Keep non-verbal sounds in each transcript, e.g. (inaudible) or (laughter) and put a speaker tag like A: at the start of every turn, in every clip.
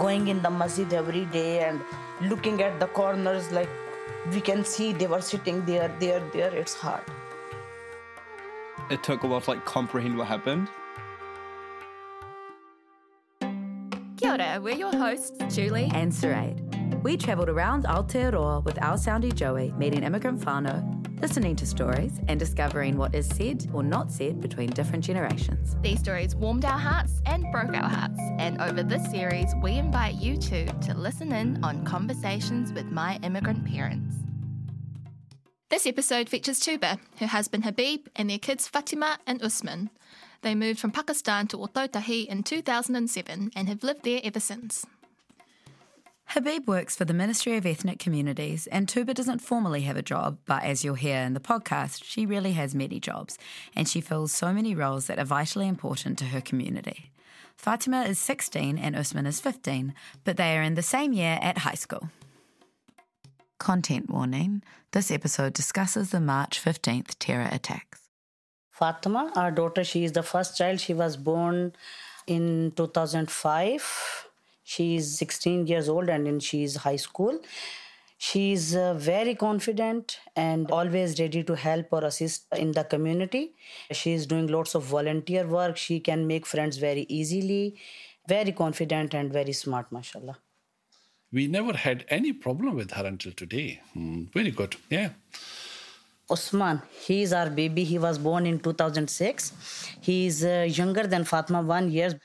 A: Going in the masjid every day and looking at the corners like we can see they were sitting there, there, there, it's hard.
B: It took a while to like comprehend what happened.
C: Kia ora, we're your hosts, Julie
D: and Saraid. We travelled around Aotearoa with our soundy Joey, meeting immigrant whānau, listening to stories, and discovering what is said or not said between different generations.
C: These stories warmed our hearts and broke our hearts, and over this series, we invite you too to listen in on conversations with my immigrant parents. This episode features Tooba, her husband Habib, and their kids Fatima and Usman. They moved from Pakistan to Ōtautahi in 2007 and have lived there ever since.
D: Habib works for the Ministry of Ethnic Communities, and Tooba doesn't formally have a job, but as you'll hear in the podcast, she really has many jobs, and she fills so many roles that are vitally important to her community. Fatima is 16 and Usman is 15, but they are in the same year at high school. Content warning this episode discusses the March 15th terror attacks.
A: Fatima, our daughter, she is the first child. She was born in 2005 She's 16 years old and in she's high school. She's uh, very confident and always ready to help or assist in the community. She's doing lots of volunteer work. She can make friends very easily. Very confident and very smart, mashallah.
E: We never had any problem with her until today. Mm, very good. Yeah.
A: Osman, he is our baby. He was born in 2006. He's uh, younger than Fatma, one year.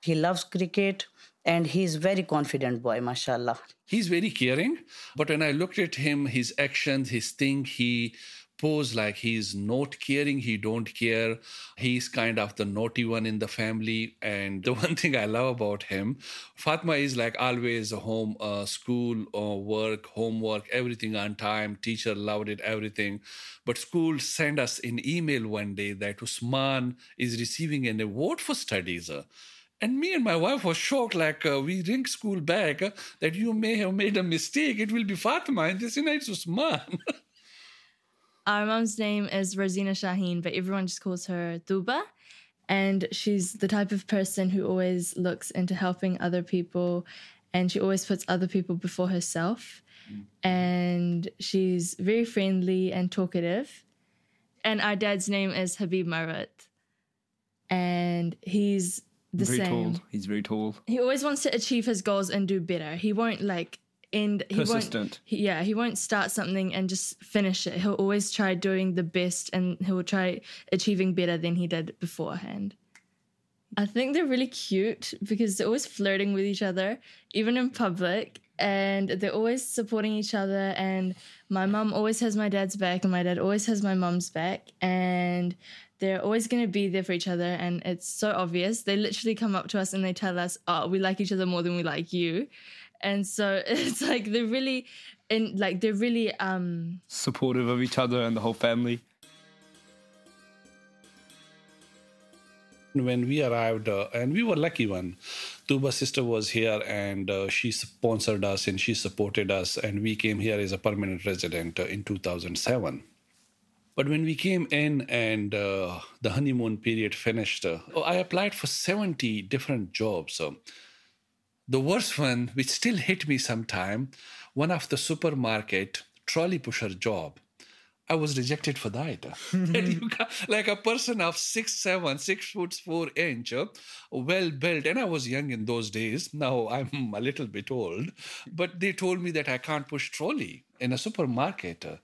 A: He loves cricket and he's very confident boy mashallah.
E: He's very caring but when i looked at him his actions his thing he pose like he's not caring he don't care. He's kind of the naughty one in the family. And the (laughs) one thing i love about him fatma is like always home uh, school uh, work homework everything on time. Teacher loved it everything. But school sent us an email one day that usman is receiving an award for studies and me and my wife was shocked, like uh, we ring school back uh, that you may have made a mistake. It will be Fatima, and this is Usman. (laughs)
F: Our mom's name is Rosina Shaheen, but everyone just calls her Tooba. And she's the type of person who always looks into helping other people, and she always puts other people before herself. Mm. And she's very friendly and talkative. And our dad's name is Habib Marut. And he's the
B: very
F: same.
B: Tall. He's very tall.
F: He always wants to achieve his goals and do better. He won't like end. He
B: Persistent.
F: Won't, yeah, he won't start something and just finish it. He'll always try doing the best, and he'll try achieving better than he did beforehand. I think they're really cute because they're always flirting with each other, even in public, and they're always supporting each other. And my mom always has my dad's back, and my dad always has my mom's back. And they're always going to be there for each other and it's so obvious. They literally come up to us and they tell us oh we like each other more than we like you. And so (laughs) it's like they're really in like they're really um
B: supportive of each other and the whole family.
E: When we arrived uh, and we were lucky one Tooba's sister was here and uh, she sponsored us and she supported us and we came here as a permanent resident uh, in 2007 but when we came in and uh, the honeymoon period finished, uh, I applied for 70 different jobs. The worst one, which still hit me sometime, one of the supermarket trolley pusher job. I was rejected for that. (laughs) like a person of six seven, six foot four inch, well built, and I was young in those days. Now I'm a little bit old, but they told me that I can't push trolley in a supermarket, uh,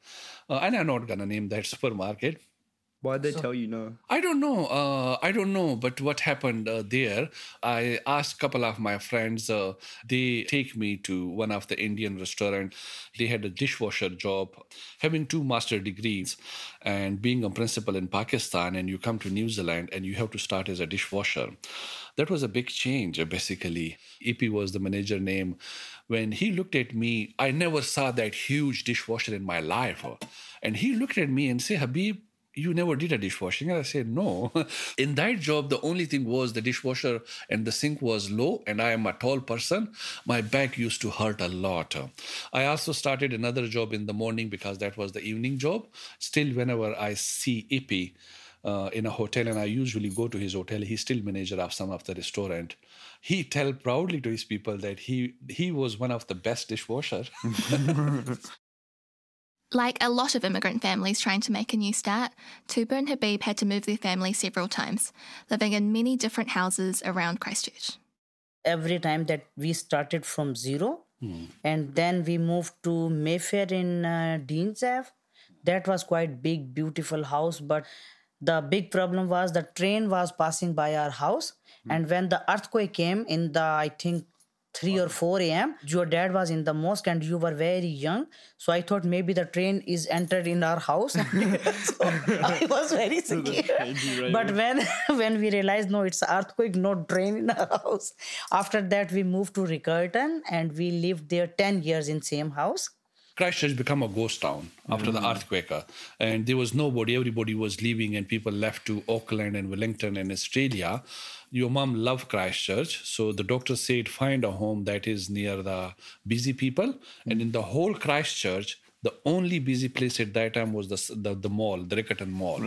E: and I'm not gonna name that (laughs) supermarket.
B: Why'd they so, tell you no?
E: I don't know. Uh, I don't know. But what happened uh, there? I asked a couple of my friends. Uh, they take me to one of the Indian restaurant. They had a dishwasher job. Having two master degrees and being a principal in Pakistan, and you come to New Zealand and you have to start as a dishwasher. that was a big change, uh, basically. EP was the manager name. When he looked at me, I never saw that huge dishwasher in my life. And he looked at me and said, Habib, you never did a dishwashing? And i said no. (laughs) In that job the only thing was the dishwasher and the sink was low and i am a tall person. My back used to hurt a lot. I also started another job in the morning because that was the evening job. Still whenever i see ep uh, in a hotel and i usually go to his hotel he's still manager of some of the restaurant. He tell proudly to his people that he he was one of the best dishwasher (laughs) (laughs)
C: Like a lot of immigrant families trying to make a new start, Tooba and Habib had to move their family several times, living in many different houses around Christchurch.
A: Every time that we started from zero, and then we moved to Mayfair in uh, Dean's Ave. That was quite big, beautiful house, but the big problem was the train was passing by our house, and when the earthquake came in the I think 3 or 4 a.m. Your dad was in the mosque and you were very young. So I thought maybe the train is entered in our house. (laughs) so I was very scared. But when (laughs) when we realized no, it's earthquake, no train in our house. After that, we moved to Riccarton and we lived there 10 years in same house.
E: Christchurch become a ghost town after the earthquake, uh, and there was nobody. Everybody was leaving, and people left to Auckland and Wellington and Australia. Your mom loved Christchurch, so the doctor said find a home that is near the busy people. And in the whole Christchurch, the only busy place at that time was the the, the mall, the Riccarton Mall.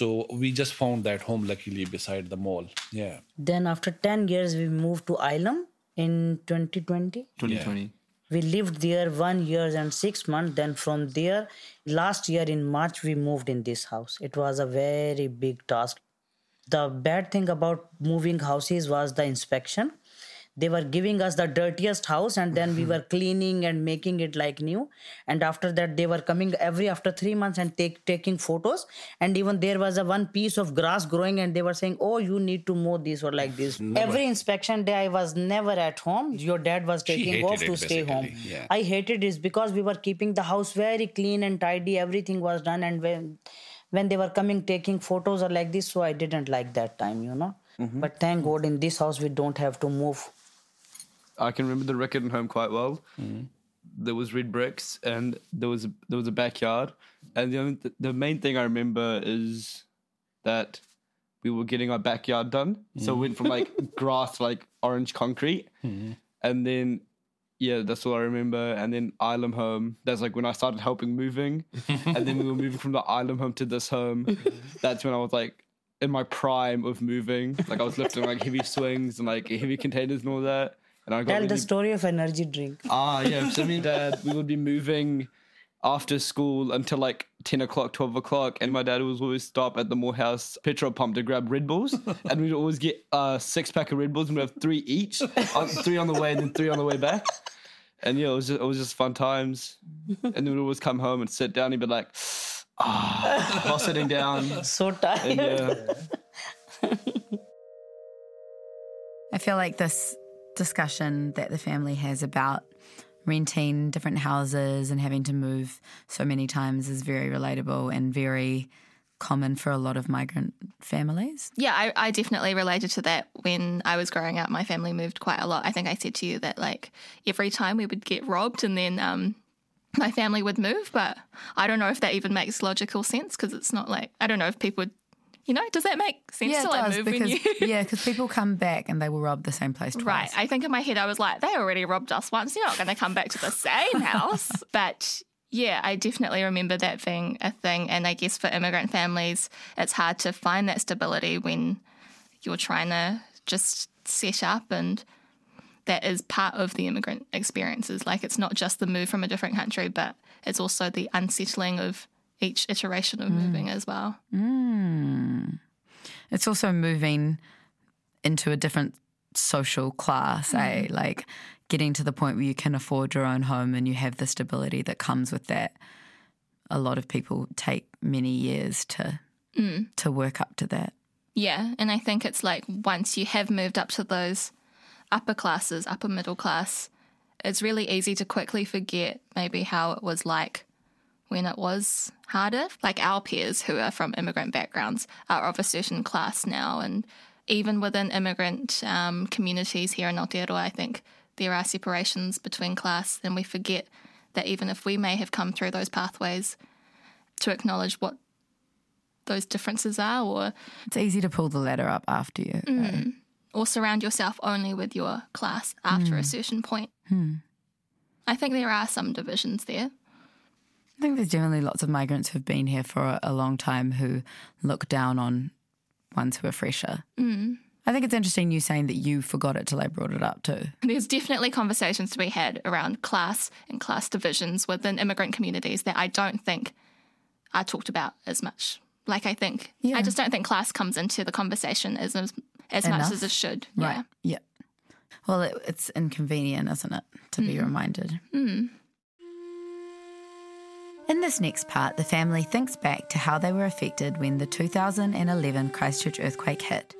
E: So we just found that home luckily beside the mall. Yeah.
A: Then after 10 years, we moved to Ilam in 2020.
B: 2020.
A: We lived there one year and six months. Then from there, last year in March, we moved in this house. It was a very big task. The bad thing about moving houses was the inspection. They were giving us the dirtiest house, and then we were cleaning and making it like new. And after that, they were coming every after three months and take taking photos. And even there was a one piece of grass growing, and they were saying, "Oh, you need to mow this or like this." Every inspection day, I was never at home. Your dad was taking off to stay home.
E: yeah.
A: I hated this because we were keeping the house very clean and tidy. Everything was done, and when when they were coming taking photos or like this, so I didn't like that time, you know. Mm-hmm. But thank God, in this house we don't have to move.
B: I can remember the Riccarton home quite well. Mm-hmm. There was red bricks, and there was a, there was a backyard. And the only, the main thing I remember is that we were getting our backyard done. So we went from like (laughs) grass like orange concrete, mm-hmm. and then yeah, that's all I remember. And then Ilam home. That's like when I started helping moving, (laughs) and then we were moving from the Ilam home to this home. (laughs) That's when I was like in my prime of moving. Like I was lifting like heavy swings and like heavy containers and all that. And I got
A: Tell the
B: really-
A: story of energy drink.
B: Ah, yeah. So me and dad, we would be moving after school until like 10 o'clock, 12 o'clock. And my dad would always stop at the Moorhouse petrol pump to grab Red Bulls. (laughs) and we'd always get a six pack of Red Bulls and we'd have three each, uh, three on the way and then three on the way back. And yeah, it was just, it was just fun times. And then we'd always come home and sit down and be like, ah, while sitting down. (laughs)
A: So tired.
B: And yeah.
D: I feel like this discussion that the family has about renting different houses and having to move so many times is very relatable and very common for a lot of migrant families.
C: Yeah, I, I definitely related to that when I was growing up. My family moved quite a lot. I think I said to you that like every time we would get robbed and then um, my family would move, but I don't know if that even makes logical sense because it's not like, I don't know if people would, you know, does that make sense
D: yeah,
C: to like move
D: because
C: you. (laughs)
D: yeah, because (laughs) people come back and they will rob the same place twice.
C: Right. I think in my head I was like, they already robbed us once. You're not going to come back to the same house. (laughs) But yeah, I definitely remember that being a thing. And I guess for immigrant families, it's hard to find that stability when you're trying to just set up and that is part of the immigrant experiences. Like it's not just the move from a different country, but it's also the unsettling of each iteration of mm. moving as well. Mm.
D: It's also moving into a different social class, eh? Like getting to the point where you can afford your own home and you have the stability that comes with that. A lot of people take many years to to work up to that.
C: Yeah, and I think it's like once you have moved up to those upper classes, upper middle class, it's really easy to quickly forget maybe how it was like when it was harder. Like our peers who are from immigrant backgrounds are of a certain class now, and even within immigrant um, communities here in Aotearoa, I think there are separations between class, and we forget that even if we may have come through those pathways, to acknowledge what those differences are, or
D: It's easy to pull the ladder up after you.
C: Mm. or surround yourself only with your class after a certain point. I think there are some divisions there.
D: I think there's generally lots of migrants who've been here for a, a long time who look down on ones who are fresher. Mm. I think it's interesting you saying that you forgot it till I brought it up too.
C: There's definitely conversations to be had around class and class divisions within immigrant communities that I don't think are talked about as much. Like I think,
D: Yeah.
C: I just don't think class comes into the conversation as as, as much as it should.
D: Right. Yeah. Well, it, it's inconvenient, isn't it, to be reminded? In this next part, the family thinks back to how they were affected when the 2011 Christchurch earthquake hit,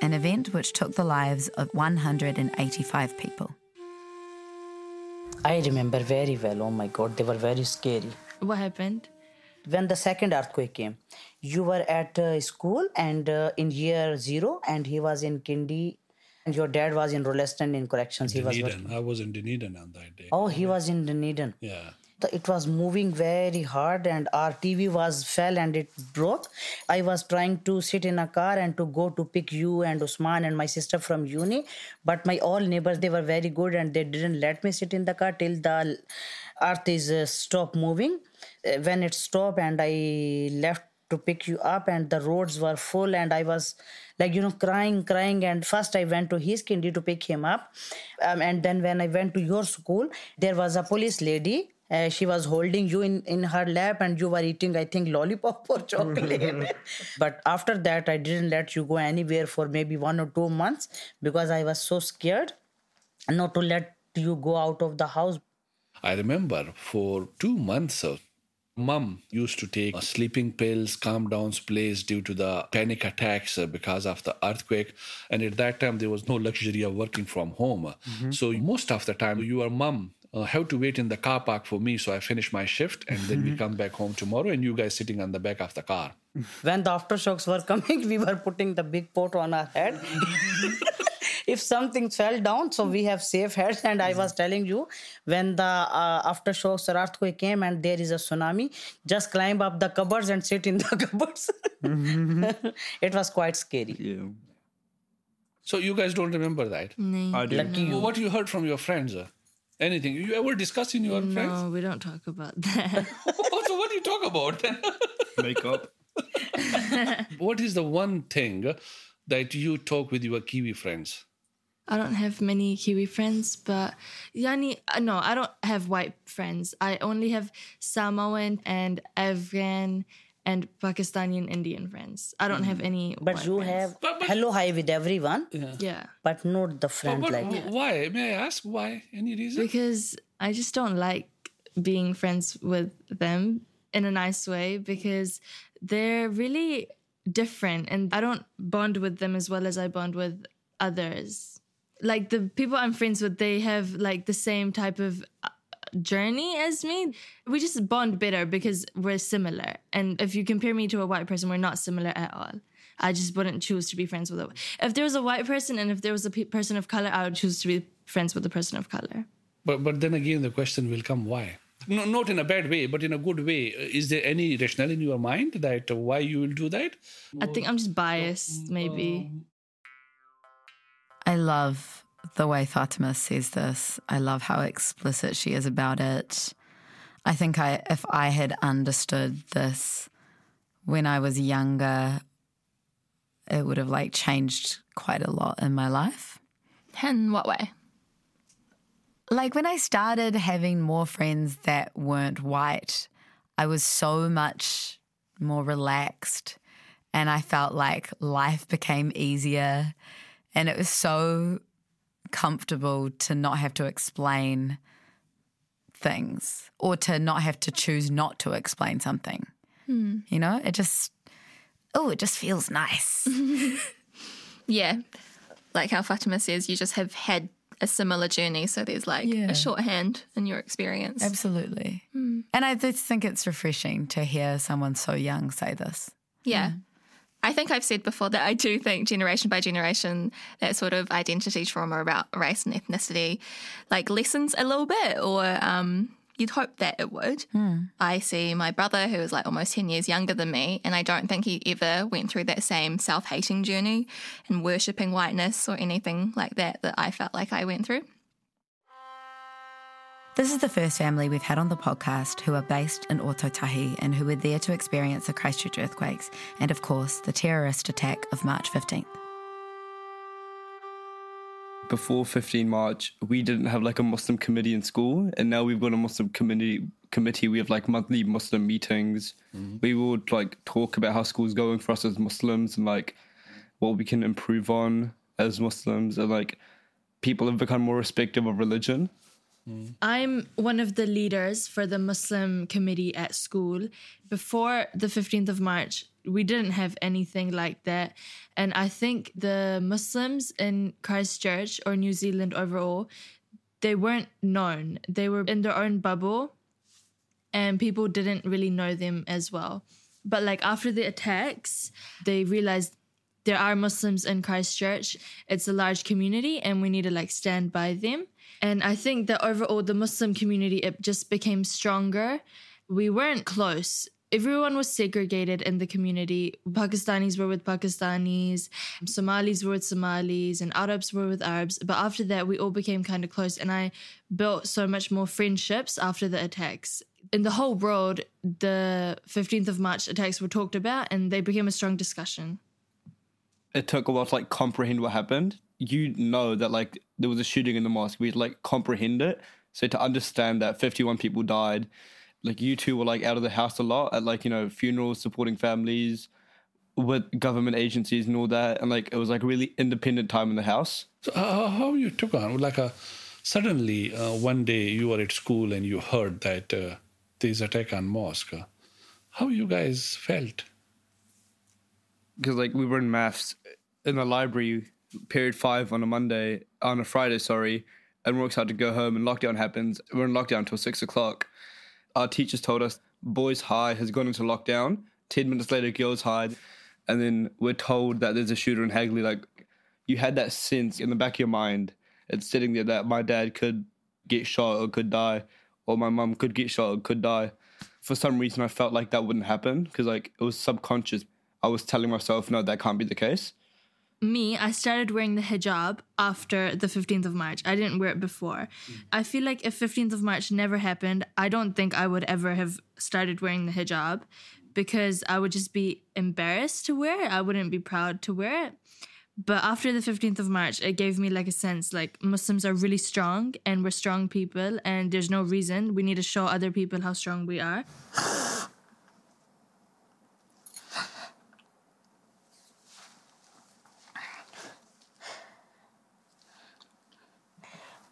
D: an event which took the lives of 185 people.
A: I remember very well. Oh my God, they were very scary.
F: What happened?
A: When the second earthquake came, you were at uh, school and uh, in year zero, and he was in kindy and your dad was in Rolleston in corrections. He was.
E: Dunedin. I was in Dunedin on that day.
A: Oh, he was in Dunedin.
E: Yeah.
A: It was moving very hard and our tv was fell and it broke. I was trying to sit in a car and to go to pick you and usman and my sister from uni. But my all neighbors they were very good and they didn't let me sit in the car till the earth is uh, stop moving. Uh, when it stopped and i left to pick you up and the roads were full and i was like you know crying crying. And first i went to his kindy to pick him up. Um, and then when i went to your school there was a police lady uh, she was holding you in, in her lap and you were eating i think lollipop or (laughs) chocolate but after that i didn't let you go anywhere for maybe one or two months because i was so scared not to let you go out of the house
E: I remember for two months, uh, mom used to take uh, sleeping pills, calm down plays due to the panic attacks because of the earthquake. And at that time, there was no luxury of working from home. So most of the time, your mom uh, have to wait in the car park for me. So I finish my shift and then we come back home tomorrow and you guys sitting on the back of the car.
A: when the aftershocks were coming (laughs) we were putting the big pot on our head (laughs) if something fell down so we have safe heads and i was telling you when the uh, aftershocks or earthquake came and there is a tsunami just climb up the cupboards and sit in the (laughs) cupboards it was quite scary
B: Yeah.
E: So you guys don't remember that?
B: I do.
A: lucky you
E: What you heard from your friends? uh, Anything? You ever discuss in your friends?
F: No, we don't talk about (laughs) that.
E: so what do you talk about? (laughs) (laughs)
B: Makeup.
E: what is the one thing that you talk with your Kiwi friends?
F: I don't have many Kiwi friends, but Yani, uh, no, I don't have white friends. I only have Samoan and Afghan and Pakistani and Indian friends. I don't have mm. any.
A: but
F: white
A: you
F: friends.
A: have
E: But- but-
A: hello hi with everyone
F: Yeah. yeah.
A: but not the friend
E: But
A: like
E: wh- why? May I ask why? Any reason?
F: Because I just don't like being friends with them in a nice way because they're really different and I don't bond with them as well as I bond with others. Like the people I'm friends with, they have like the same type of journey as me. We just bond better because we're similar. And if you compare me to a white person, we're not similar at all. I just wouldn't choose to be friends with a. If there was a white person and if there was a pe- person of color, I would choose to be friends with a person of color.
E: But but then again, the question will come: Why? No, not in a bad way, but in a good way. Is there any rationale in your mind that uh, why you will do that?
F: I think I'm just biased, maybe.
D: I love the way Fatima says this. I love how explicit she is about it. I think I if I had understood this when I was younger, it would have like changed quite a lot in my life.
C: In what way?
D: Like when I started having more friends that weren't white, I was so much more relaxed and I felt like life became easier and it was so comfortable to not have to explain things or to not have to choose not to explain something. Hmm. You know, it just oh, it just feels nice. (laughs)
C: Yeah. Like how Fatima says, you just have had a similar journey. So there's like
D: Yeah.
C: a shorthand in your experience.
D: Absolutely. Hmm. And I just think it's refreshing to hear someone so young say this.
C: Yeah. Hmm. I think I've said before that I do think generation by generation that sort of identity trauma about race and ethnicity like lessens a little bit, or um, you'd hope that it would. I see my brother who is like almost ten years younger than me, and I don't think he ever went through that same self hating journey and worshipping whiteness or anything like that that I felt like I went through.
D: This is the first family we've had on the podcast who are based in Ōtautahi and who were there to experience the Christchurch earthquakes and, of course, the terrorist attack of March 15th.
B: Before 15 March, we didn't have like a Muslim committee in school, and now we've got a Muslim committee. Committee. We have like monthly Muslim meetings. Mm-hmm. We would like talk about how school's going for us as Muslims and like what we can improve on as Muslims, and like people have become more respectful of religion.
F: I'm one of the leaders for the Muslim committee at school. Before the 15th of March, we didn't have anything like that. And I think the Muslims in Christchurch or New Zealand overall, they weren't known. They were in their own bubble and people didn't really know them as well. But like after the attacks, they realized there are Muslims in Christchurch. It's a large community and we need to like stand by them. And I think that overall the Muslim community it just became stronger. We weren't close. Everyone was segregated in the community. Pakistanis were with Pakistanis, Somalis were with Somalis, and Arabs were with Arabs. But after that, we all became kind of close, and I built so much more friendships after the attacks. In the whole world, the 15th of March attacks were talked about, and they became a strong discussion.
B: It took a while to like comprehend what happened. You know that like there was a shooting in the mosque. We like comprehend it. So to understand that 51 people died, like you two were like out of the house a lot at like, you know, funerals, supporting families with government agencies and all that. And like it was like really independent time in the house.
E: So uh, how you took on like a suddenly uh, one day you were at school and you heard that uh, there's attack on mosque. Uh, How you guys felt?
B: Because like we were in maths in the library period five on a Monday on a Friday, sorry, and works had to go home and lockdown happens. We're in lockdown until six o'clock. Our teachers told us boys high has gone into lockdown. Ten minutes later, girls high, and then we're told that there's a shooter in Hagley. Like you had that sense in the back of your mind. It's sitting there that my dad could get shot or could die, or my mum could get shot or could die. For some reason, I felt like that wouldn't happen because like it was subconscious. I was telling myself, no, that can't be the case.
F: me, I started wearing the hijab after the 15th of March. I didn't wear it before. Mm. I feel like if 15th of March never happened, I don't think I would ever have started wearing the hijab because I would just be embarrassed to wear it. I wouldn't be proud to wear it. But after the 15th of March, it gave me like a sense like Muslims are really strong and we're strong people and there's no reason we need to show other people how strong we are.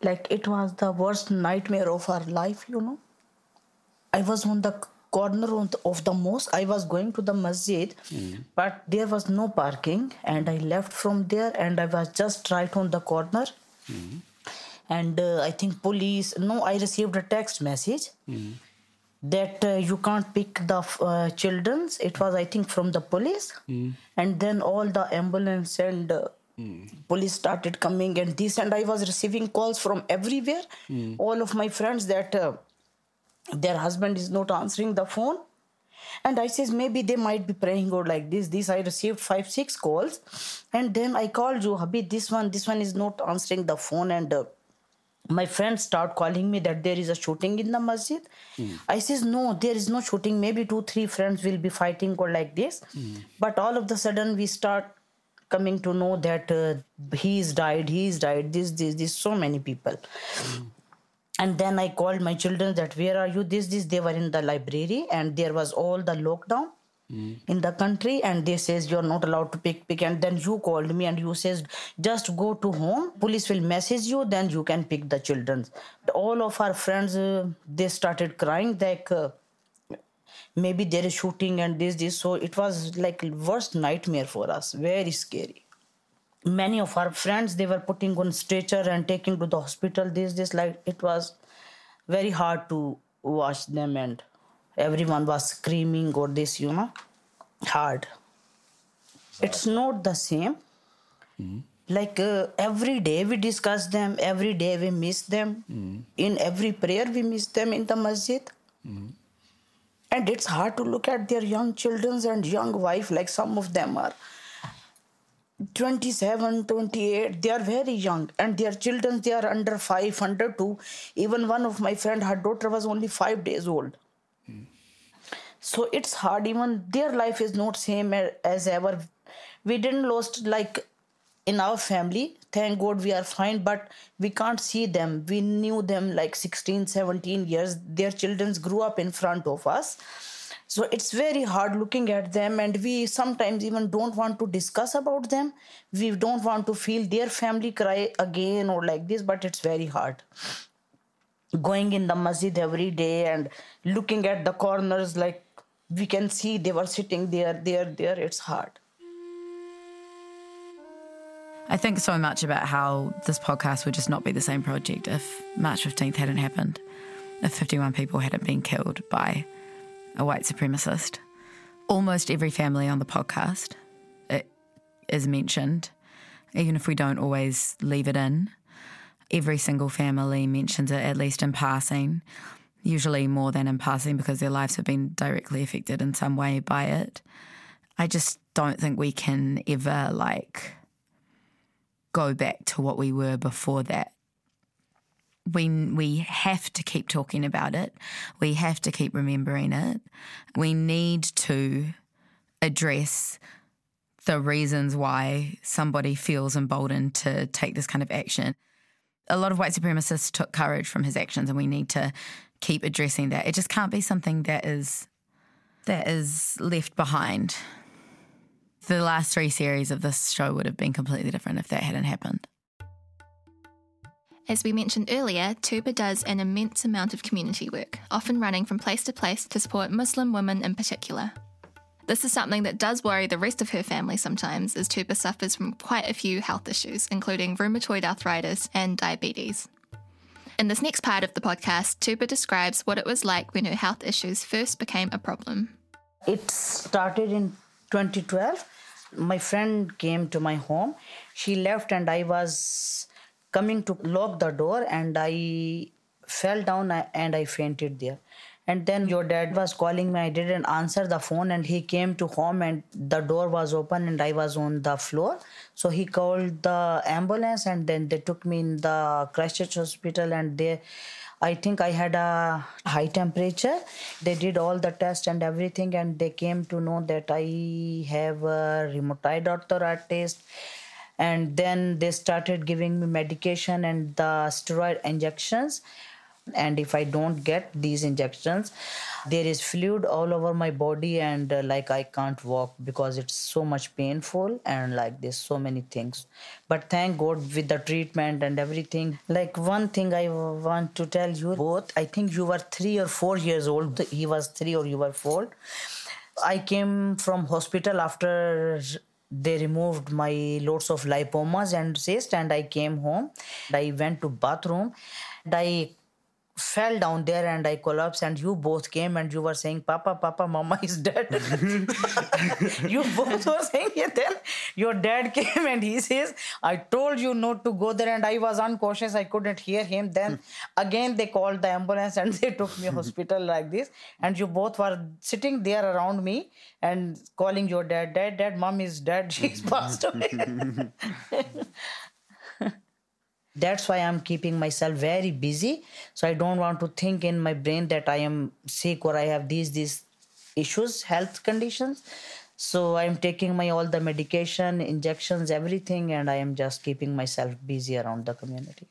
A: Like it was the worst nightmare of our life you know. I was on the corner of the, mosque. I was going to the masjid but there was no parking and i left from there and i was just right on the corner. And uh, i think police no i received a text message that uh, you can't pick the uh, children's. It was i think from the police. And then all the ambulance and uh, police started coming and this and i was receiving calls from everywhere. All of my friends that uh, their husband is not answering the phone. And i says maybe they might be praying or like this. This i received five six calls. And then i called you habib this one this one is not answering the phone. And uh, my friends start calling me that there is a shooting in the masjid. I says no there is no shooting. Maybe two three friends will be fighting or like this. But all of the sudden we start coming to know that uh, he's died he's died this this this so many people. And then i called my children that where are you? This this they were in the library and there was all the lockdown in the country and they says you're not allowed to pick pick. And then you called me and you says just go to home police will message you then you can pick the children. All of our friends uh, they started crying like uh, maybe there is shooting and this this. So it was like worst nightmare for us. Very scary. Many of our friends they were putting on stretcher and taking to the hospital this this. Like it was very hard to watch them and everyone was screaming or this you know. Hard. It's not the same. Mm-hmm. Like uh, every day we discuss them, every day we miss them. Mm-hmm. In every prayer we miss them in the masjid. Mm-hmm. And it's hard to look at their young children and young wife, like some of them are 27, 28. They are very young, and their children they are under five, under two. Even one of my friend, her daughter was only five days old. So it's hard. Even their life is not same as ever. We didn't lost like in our family thank god we are fine but we can't see them. We knew them like 16 17 years. Their children grew up in front of us. So it's very hard looking at them and we sometimes even don't want to discuss about them. We don't want to feel their family cry again or like this but it's very hard. Going in the masjid every day and looking at the corners like we can see they were sitting there there there. It's hard
D: I think so much about how this podcast would just not be the same project if March 15th hadn't happened, if 51 people hadn't been killed by a white supremacist. Almost every family on the podcast it is mentioned, even if we don't always leave it in. Every single family mentions it, at least in passing, usually more than in passing because their lives have been directly affected in some way by it. I just don't think we can ever, like, go back to what we were before that. We, we have to keep talking about it. We have to keep remembering it. We need to address the reasons why somebody feels emboldened to take this kind of action. A lot of white supremacists took courage from his actions, and we need to keep addressing that. It just can't be something that is that is left behind the last three series of this show would have been completely different if that hadn't happened.
C: As we mentioned earlier, Tooba does an immense amount of community work, often running from place to place to support Muslim women in particular. This is something that does worry the rest of her family sometimes, as Tooba suffers from quite a few health issues, including rheumatoid arthritis and diabetes. In this next part of the podcast, Tooba describes what it was like when her health issues first became a problem.
A: It started in 2012. My friend came to my home. She left, and I was coming to lock the door, and I fell down and I fainted there. And then your dad was calling me. I didn't answer the phone, and he came to home, and the door was open, and I was on the floor. So he called the ambulance, and then they took me in the Christchurch hospital, and they I think I had a high temperature. They did all the tests and everything, and they came to know that I have a rheumatoid arthritis. And then they started giving me medication and the steroid injections. And if I don't get these injections, there is fluid all over my body, and uh, like I can't walk because it's so much painful, and like there's so many things. But thank God with the treatment and everything. Like one thing I want to tell you both, I think you were three or four years old. He was three or you were four. I came from hospital after they removed my lots of lipomas and cysts and I came home. I went to bathroom. And I fell down there and I collapsed and you both came and you were saying, Papa, Papa, Mama is dead. (laughs) you both were saying it then. Your dad came and he says, I told you not to go there and I was unconscious. I couldn't hear him. Then again they called the ambulance and (laughs) they took me hospital like this. And you both were sitting there around me and calling your dad, Dad, Dad, Mom is dead. (laughs) She's passed away. That's why i'm keeping myself very busy. So i don't want to think in my brain that i am sick or i have these these issues health conditions. So i'm taking my all the medication injections everything and i am just keeping myself busy around the community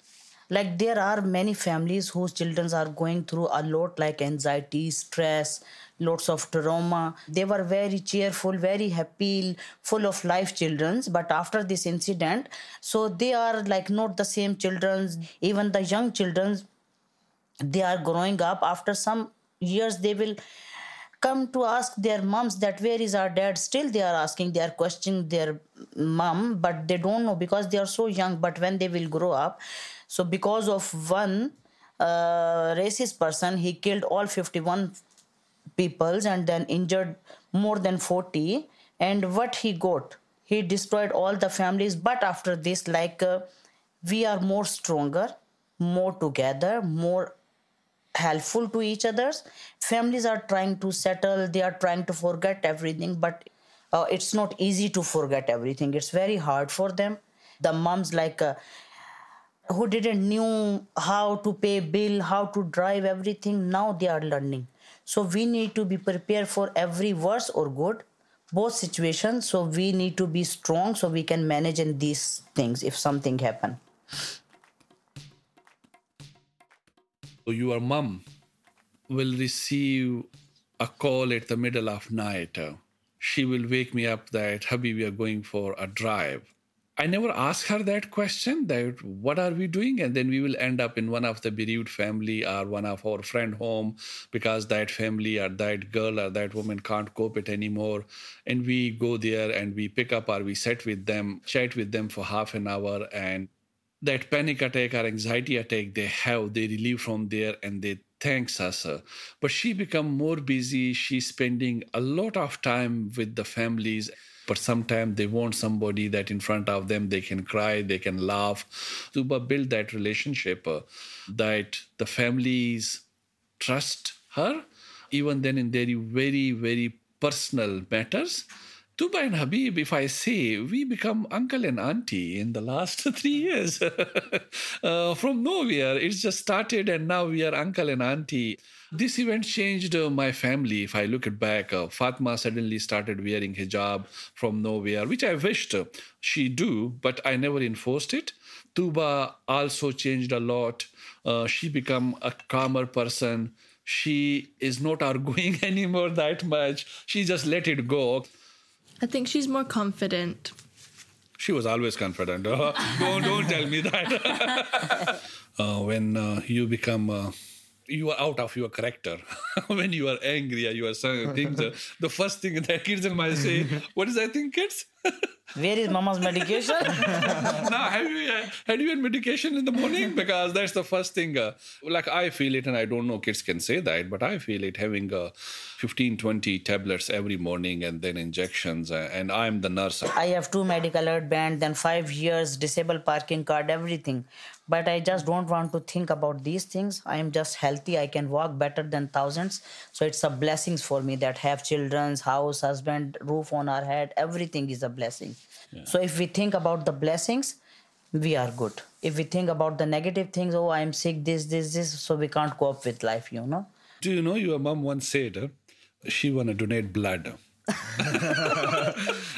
A: like there are many families whose children are going through a lot like anxiety stress lots of trauma. They were very cheerful very happy full of life childrens but after this incident so they are like not the same childrens even the young childrens they are growing up. After some years they will come to ask their moms that where is our dad? Still they are asking they are questioning their mom but they don't know because they are so young. But when they will grow up so because of one uh, racist person he killed all 51 peoples and then injured more than 40 and what he got? He destroyed all the families but after this like uh, we are more stronger more together more helpful to each others. Families are trying to settle they are trying to forget everything but uh, it's not easy to forget everything. It's very hard for them. The moms like uh, who didn't knew how to pay bill how to drive everything now they are learning so we need to be prepared for every worse or good both situations so we need to be strong so we can manage in these things if something happen
E: So your mom will receive a call at the middle of night. She will wake me up that Hubby, we are going for a drive. I never ask her that question that what are we doing? And then we will end up in one of the bereaved family or one of our friend home because that family or that girl or that woman can't cope it anymore. And we go there and we pick up or we sit with them chat with them for half an hour. And that panic attack or anxiety attack they have they relieve from there and they thanks us but she become more busy. She's spending a lot of time with the families but sometimes they want somebody that in front of them they can cry they can laugh to build that relationship uh, that the families trust her even then in very very very personal matters Tooba and Habib, if I say, we become uncle and auntie in the last (laughs) three years. (laughs) uh, from nowhere, it's just started and now we are uncle and auntie. This event changed uh, my family. If I look it back, uh, Fatma suddenly started wearing hijab from nowhere, which I wished uh, she do, but I never enforced it. Tooba also changed a lot. Uh, she become a calmer person. She is not (laughs) arguing anymore that much. She just let it go.
F: I think she's more confident.
E: She was always confident. (laughs) don't, don't tell me that. (laughs) uh, when uh, you become, uh, you are out of your character. (laughs) when you are angry or you are saying things, (laughs) the first thing that kids might say, what is I think, kids?
A: Where is mama's medication? (laughs)
E: now, have you uh, had you had medication in the morning? Because that's the first thing. Uh, like I feel it, and I don't know kids can say that, but I feel it having uh, 15, 20 tablets every morning and then injections. Uh, and I'm the nurse.
A: I have two medical alert band, then five years disabled parking card, everything. But I just don't want to think about these things. I am just healthy. I can walk better than thousands. So it's a blessings for me that have children's house, husband, roof on our head. Everything is a blessing. Yeah. So if we think about the blessings, we are good. If we think about the negative things, oh, I'm sick, this, this, this, so we can't cope with life, you know.
E: Do you know your mom once said uh, she want to donate blood? (laughs) (laughs)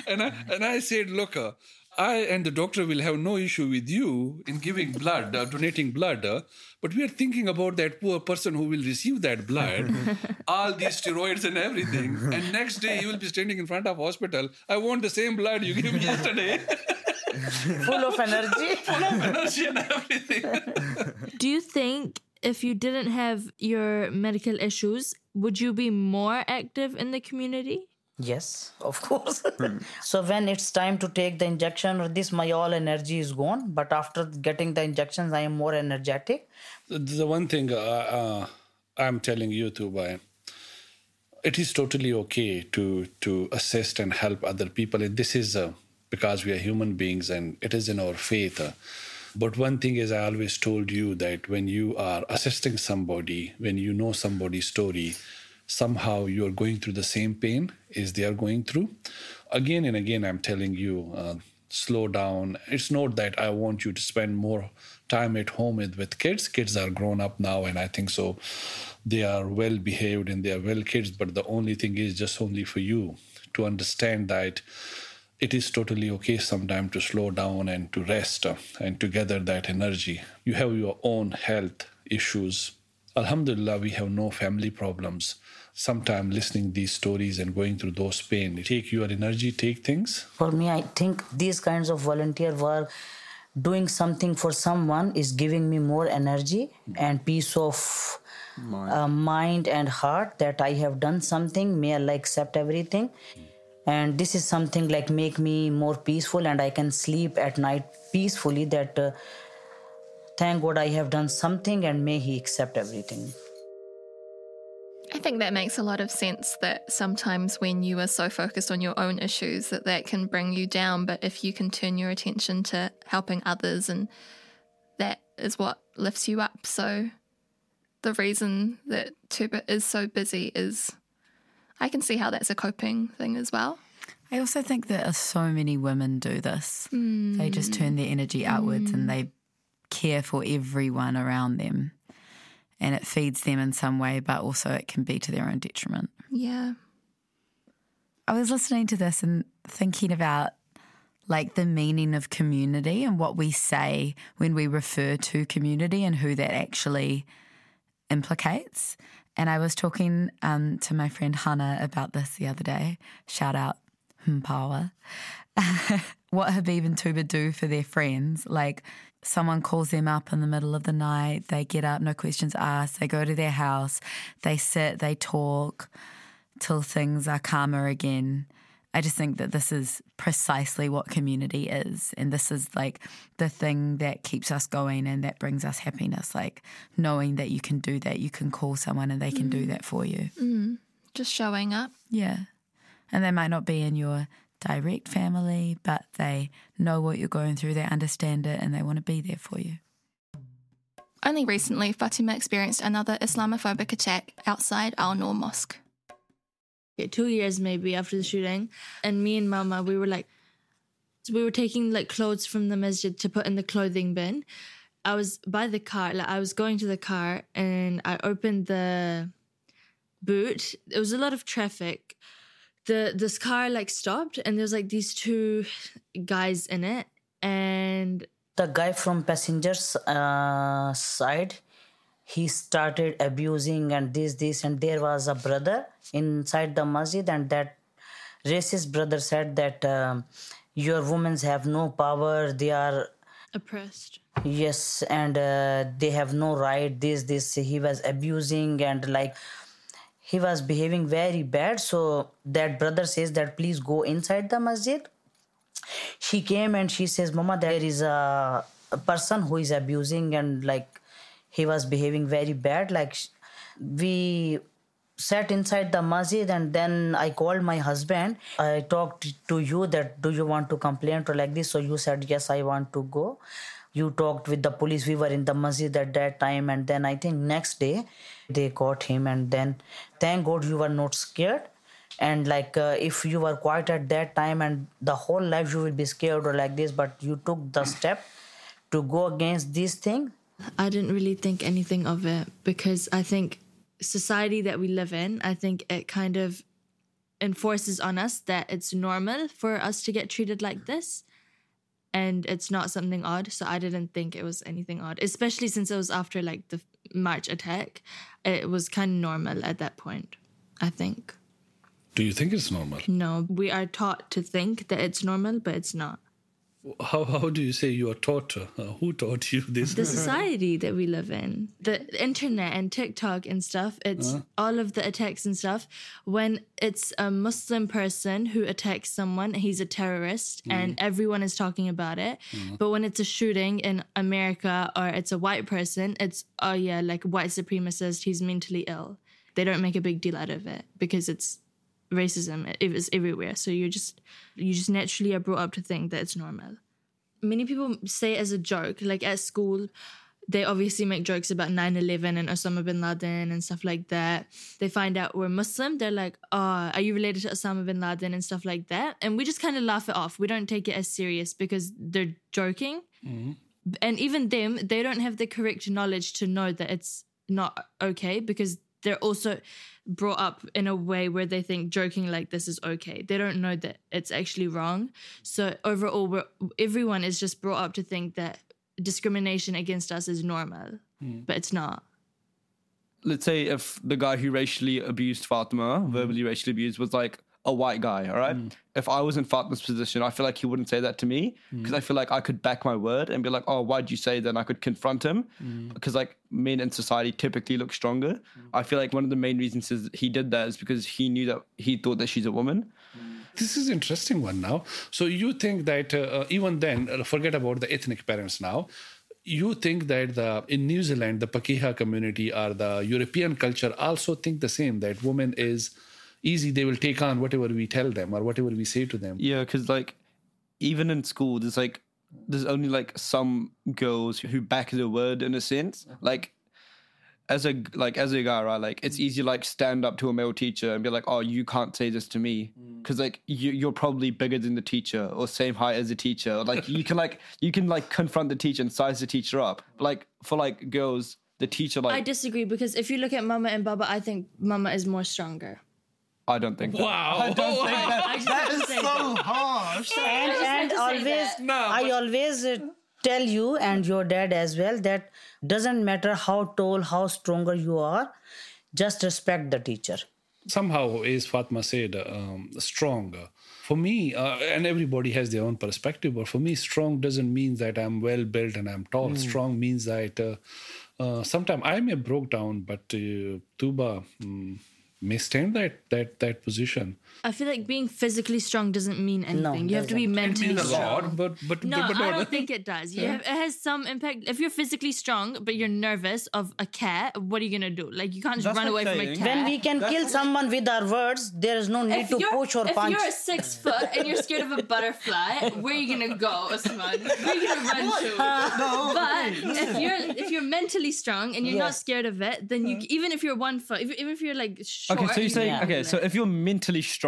E: and I and I said, look, uh, I and the doctor will have no issue with you in giving blood, uh, donating blood, uh, but we are thinking about that poor person who will receive that blood, (laughs) all these steroids and everything, and next day you will be standing in front of hospital. I want the same blood you gave me (laughs) yesterday.
A: Full of energy. (laughs)
E: Full of energy and everything.
F: Do you think if you didn't have your medical issues, would you be more active in the community?
A: Yes, of course. (laughs) so when it's time to take the injection or this, my all energy is gone. But after getting the injections, I am more energetic.
E: The one thing uh, uh, I'm telling you Tooba, it is totally okay to to assist and help other people. And this is uh, because we are human beings, and it is in our faith. Uh, but one thing is, I always told you that when you are assisting somebody, when you know somebody's story, somehow you are going through the same pain as they are going through. Again and again, I'm telling you, uh, slow down. It's not that I want you to spend more time at home with, with kids. Kids are grown up now, and I think so. They are well behaved and they are well kids, but the only thing is just only for you to understand that it is totally okay sometimes to slow down and to rest uh, and to gather that energy. You have your own health issues. Alhamdulillah, we have no family problems sometime listening these stories and going through those pain. Take your energy take things.
A: For me i think these kinds of volunteer work doing something for someone is giving me more energy and peace of mind, uh, mind and heart that i have done something may allah accept everything. And this is something like make me more peaceful and i can sleep at night peacefully that uh, thank god i have done something and may he accept everything
C: think that makes a lot of sense that sometimes when you are so focused on your own issues that that can bring you down but if you can turn your attention to helping others and that is what lifts you up so the reason that Tooba is so busy is I can see how that's a coping thing as well.
D: I also think that so many women do this. Mm. They just turn their energy outwards mm. and they care for everyone around them. And it feeds them in some way, but also it can be to their own detriment.
C: Yeah.
D: I was listening to this and thinking about like the meaning of community and what we say when we refer to community and who that actually implicates. And I was talking um, to my friend Hannah about this the other day. Shout out Power. (laughs) what Habib and Tooba do for their friends. Like someone calls them up in the middle of the night, they get up, no questions asked, they go to their house, they sit, they talk till things are calmer again. I just think that this is precisely what community is. And this is like the thing that keeps us going and that brings us happiness. Like knowing that you can do that, you can call someone and they can mm. do that for you.
C: Mm. Just showing up.
D: Yeah. And they might not be in your direct family, but they know what you're going through, they understand it, and they want to be there for you.
C: Only recently, Fatima experienced another Islamophobic attack outside Al Noor Mosque Yeah,
F: two years maybe after the shooting, and me and Mama, we were like, we were taking like clothes from the masjid to put in the clothing bin. I was by the car, like I was going to the car, and I opened the boot. There was a lot of traffic. The this car like stopped, and there's like these two guys in it, and
A: the guy from passengers uh, side he started abusing and this this and there was a brother inside the masjid and that racist brother said that um, your women have no power they are
F: oppressed.
A: Yes and uh, they have no right this this he was abusing and like he was behaving very bad. So that brother says that please go inside the masjid. She came and she says mama there is a, a person who is abusing and like he was behaving very bad. Like we sat inside the masjid and then i called my husband. I talked to you that do you want to complain or like this? So you said yes i want to go you talked with the police. We were in the masjid at that time and then i think next day they caught him and then thank god you were not scared. And like uh, if you were quiet at that time and the whole life you will be scared or like this but you took the step to go against these things
F: I didn't really think anything of it because I think society that we live in, I think it kind of enforces on us that it's normal for us to get treated like this and it's not something odd so i didn't think it was anything odd especially since it was after like the march attack. It was kind of normal at that point i think.
E: Do you think it's normal?
F: No we are taught to think that it's normal but it's not
E: how, how do you say you are taught? Uh, who taught you this?
F: The society that we live in, the internet and TikTok and stuff. It's uh all of the attacks and stuff. When it's a Muslim person who attacks someone, he's a terrorist, mm. and everyone is talking about it. Mm. But when it's a shooting in America or it's a white person, it's oh yeah, like white supremacist. He's mentally ill. They don't make a big deal out of it because it's racism it is everywhere. So you just you just naturally are brought up to think that it's normal. Many people say as a joke like at school they obviously make jokes about 9-11 and osama bin laden and stuff like that. They find out we're muslim they're like oh are you related to osama bin laden? and stuff like that. And we just kind of laugh it off. We don't take it as serious because they're joking. Mm-hmm. and even them they don't have the correct knowledge to know that it's not okay because they're also brought up in a way where they think joking like this is okay. They don't know that it's actually wrong. So overall, everyone is just brought up to think that discrimination against us is normal, mm. but it's not.
B: Let's say if the guy who racially abused Fatima, verbally racially abused, was like, a white guy, all right? Mm. If I was in Fatma's position, I feel like he wouldn't say that to me because mm. I feel like I could back my word and be like, oh, why'd you say that? And I could confront him because, mm. like, men in society typically look stronger. Mm. I feel like one of the main reasons is he did that is because he knew that he thought that she's a woman.
E: This is interesting one now. So you think that uh, even then, uh, forget about the ethnic parents now you think that the in New Zealand, the Pakeha community or the European culture also think the same that woman is easy, they will take on whatever we tell them or whatever we say to them.
B: Yeah, because like even in school, there's like there's only like some girls who back the word in a sense. Uh-huh. Like as a like as a guy, right? Like it's easy like stand up to a male teacher and be like, "Oh, you can't say this to me," mm. because like you, you're probably bigger than the teacher or same height as the teacher. Like you can like you can like confront the teacher and size the teacher up. Like for like girls, the teacher like
F: I disagree because if you look at Mama and Baba, I think Mama is more stronger.
B: I don't think.
E: Wow.
F: I just have to say that.
B: harsh.
A: and, and
F: to say
A: always
F: that.
A: i always uh, tell you and your dad as well that doesn't matter how tall how stronger you are just respect the teacher
E: somehow as fatma said um, strong for me uh, and everybody has their own perspective but for me strong doesn't mean that i'm well built and i'm tall strong means that uh, uh, sometimes i may broke down but uh, Tooba mm, may stand that that that position
F: I feel like being physically strong doesn't mean anything. you have to be mentally
E: means a
F: strong.
E: lot but but
F: No,
E: but
F: I don't think it does. You have, it has some impact. If you're physically strong, but you're nervous of a cat, what are you gonna do? Like you can't just
B: That's
F: run
B: like
F: away from a cat.
A: when we can kill someone with our words there is no need
F: if
A: to push or
F: if
A: punch If
F: you're six foot and you're scared of a butterfly, where are you gonna go, Osman? Where are you gonna run to? but if you're if you're mentally strong and you're not scared of it, then you even if you're one foot, if, even if you're like short,
B: Okay, so you're
F: you
B: saying okay, so if you're mentally strong,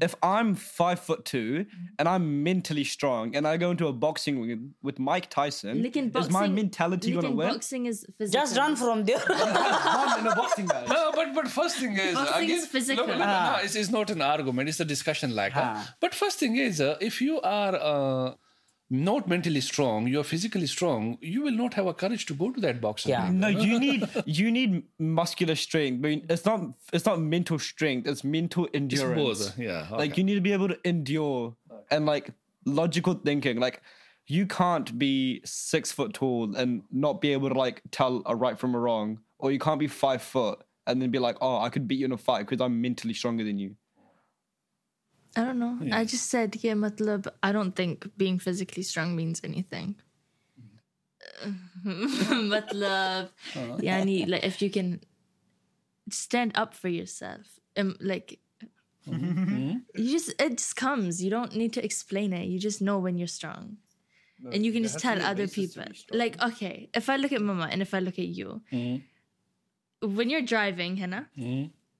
B: if I'm five foot two and I'm mentally strong and I go into a boxing ring with Mike Tyson,
F: Licking
B: is
F: boxing,
B: my mentality gonna
F: licking
B: win?
F: boxing is physical.
A: just run from there (laughs)
B: I'm in a boxing match.
E: No, but but first thing is
F: First thing
E: again,
F: is physical.
E: No, no, no, no, it's, it's not an argument. It's a discussion like. uh, but first thing is, uh, if you are uh, not mentally strong, you are physically strong, you will not have a courage to go to that boxing.
A: Yeah.
B: No, you (laughs) need you need muscular strength. I mean, it's not it's not mental strength. It's mental endurance.
E: both, yeah,
B: Like you need to be able to endure and like logical thinking. Like you can't be six foot tall and not be able to like tell a right from a wrong, or you can't be five foot and then be like, oh, I could beat you in a fight because I'm mentally stronger than you.
F: I don't know. I just said, yeah, matlab, I don't think being physically strong means anything. (laughs) matlab, yani, like if you can stand up for yourself, um, like you just it just comes. You don't need to explain it. You just know when you're strong. and you can just tell other people. Like, okay, if I look at Mama and if I look at you, when you're driving, Hannah,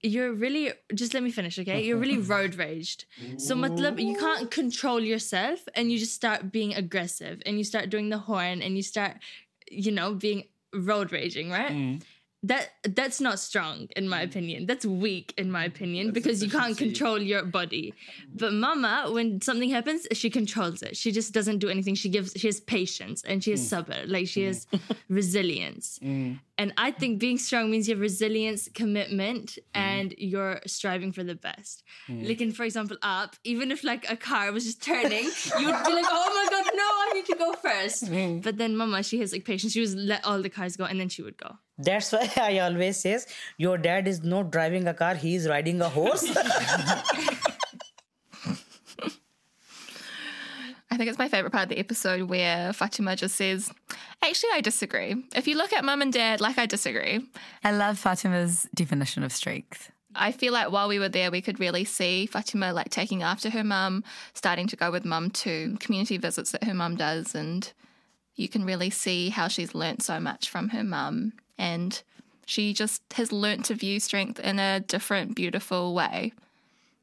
F: you're really just let me finish, okay? You're really (laughs) road raged. So matlab, you can't control yourself and you just start being aggressive and you start doing the horn and you start, you know, being road raging, right? Mm. That that's not strong in my opinion. That's weak in my opinion because you can't control your body. But mama, when something happens, she controls it. She just doesn't do anything. She gives she has patience and she has sabr, like she has resilience. (laughs) And I think being strong means you have resilience, commitment, and you're striving for the best. Like, in, for example, up, even if like a car was just turning, you would be like, oh my God, no, I need to go first. But then Mama, she has like patience. She would let all the cars go and then she would go.
A: That's (laughs) why I always says your dad is not driving a car; he is riding a horse. (laughs)
C: I think it's my favorite part of the episode where Fatima just says, Actually, I disagree. If you look at mum and dad, like I disagree.
D: I love Fatima's definition of strength.
C: I feel like while we were there, we could really see Fatima like taking after her mum, starting to go with mum to community visits that her mum does. And you can really see how she's learnt so much from her mum. And she just has learnt to view strength in a different, beautiful way.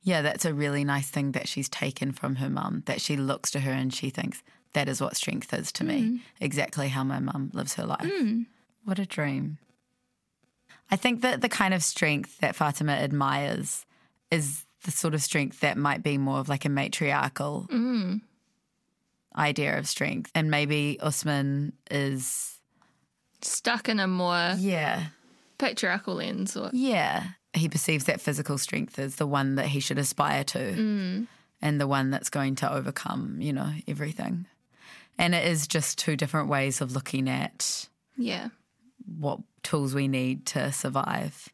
D: Yeah, that's a really nice thing that she's taken from her mum, that she looks to her and she thinks, that is what strength is to me, mm. exactly how my mum lives her life. Mm. What a dream. I think that the kind of strength that Fatima admires is the sort of strength that might be more of like a matriarchal mm. idea of strength. And maybe Usman is,
C: Stuck in a more
D: yeah,
C: patriarchal lens or
D: Yeah. He perceives that physical strength as the one that he should aspire to mm. and the one that's going to overcome, you know, everything. And it is just two different ways of looking at
C: yeah.
D: what tools we need to survive.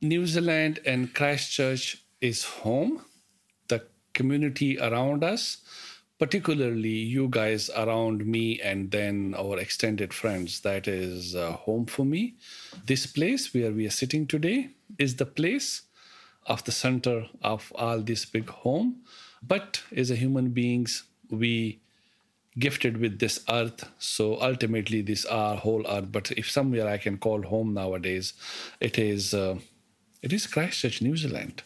E: New Zealand and Christchurch is home, the community around us. Particularly you guys around me and then our extended friends. That is uh, home for me. This place where we are sitting today is the place of the center of all this big home. But as a human beings we gifted with this earth. So ultimately this our whole earth. But if somewhere i can call home nowadays it is uh, it is christchurch new zealand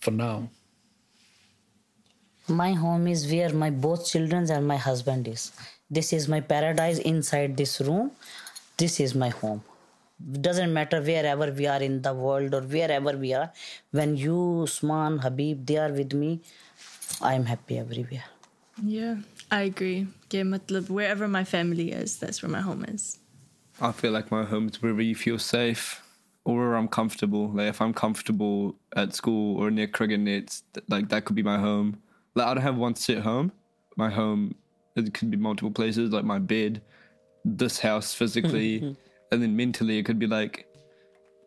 E: for now
A: my home is where my both children and my husband is this is my paradise inside this room this is my home doesn't matter wherever we are in the world or wherever we are when you usman habib they are with me i am happy everywhere
F: Yeah, I agree. Yeah, matlab, wherever my family is, that's where my home is.
B: I feel like my home is wherever you feel safe or where I'm comfortable. Like if I'm comfortable at school or near cricket nets, like that could be my home. Like I don't have one set home. My home it could be multiple places, like my bed, this house physically, mm-hmm, mm-hmm. and then mentally it could be like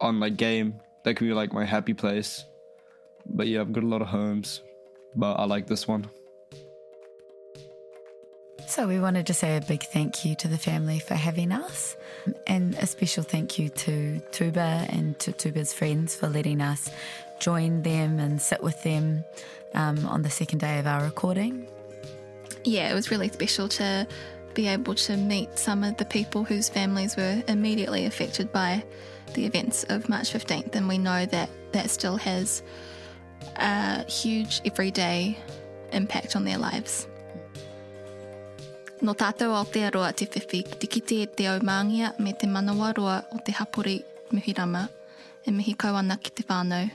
B: on my game. That could be like my happy place. But yeah, I've got a lot of homes, but I like this one.
D: So, we wanted to say a big thank you to the family for having us, and a special thank you to Tooba and to Tooba's friends for letting us join them and sit with them um, on the second day of our recording.
C: Yeah, it was really special to be able to meet some of the people whose families were immediately affected by the events of March 15th, and we know that that still has a huge everyday impact on their lives. No tātou Aotearoa te whiwhi, te kite e te aumangia me te manawa o te hapori muhirama, e mihi kauana ki te whānau.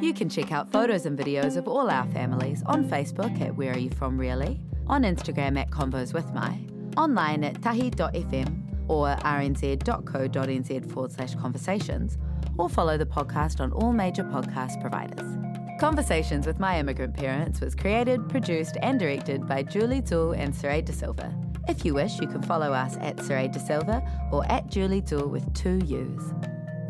D: You can check out photos and videos of all our families on Facebook at Where Are You From Really, on Instagram at Convos With My, online at tahi.fm or rnz.co.nz forward slash conversations, or follow the podcast on all major podcast providers. Conversations with My Immigrant Parents was created, produced, and directed by Julie Toole and Saraid De Silva. If you wish, you can follow us at Saraid De Silva or at Julie Toole with two U's.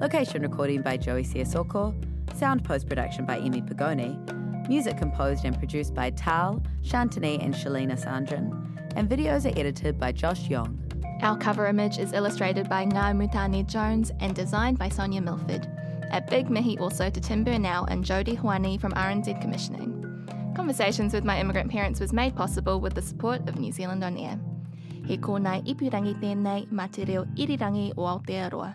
D: Location recording by Joey Siasoko, sound post production by Emi Pagoni, music composed and produced by Tal, Shantini, and Shalina Sandran, and videos are edited by Josh Young.
C: Our cover image is illustrated by Ngā Mutani Jones and designed by Sonia Milford. A big mihi also to Tim Burnell and Jodie Huani from RNZ Commissioning. Conversations with My Immigrant Parents was made possible with the support of New Zealand On Air. He kōnei ipurangi tēnei mā te reo irirangi o Aotearoa.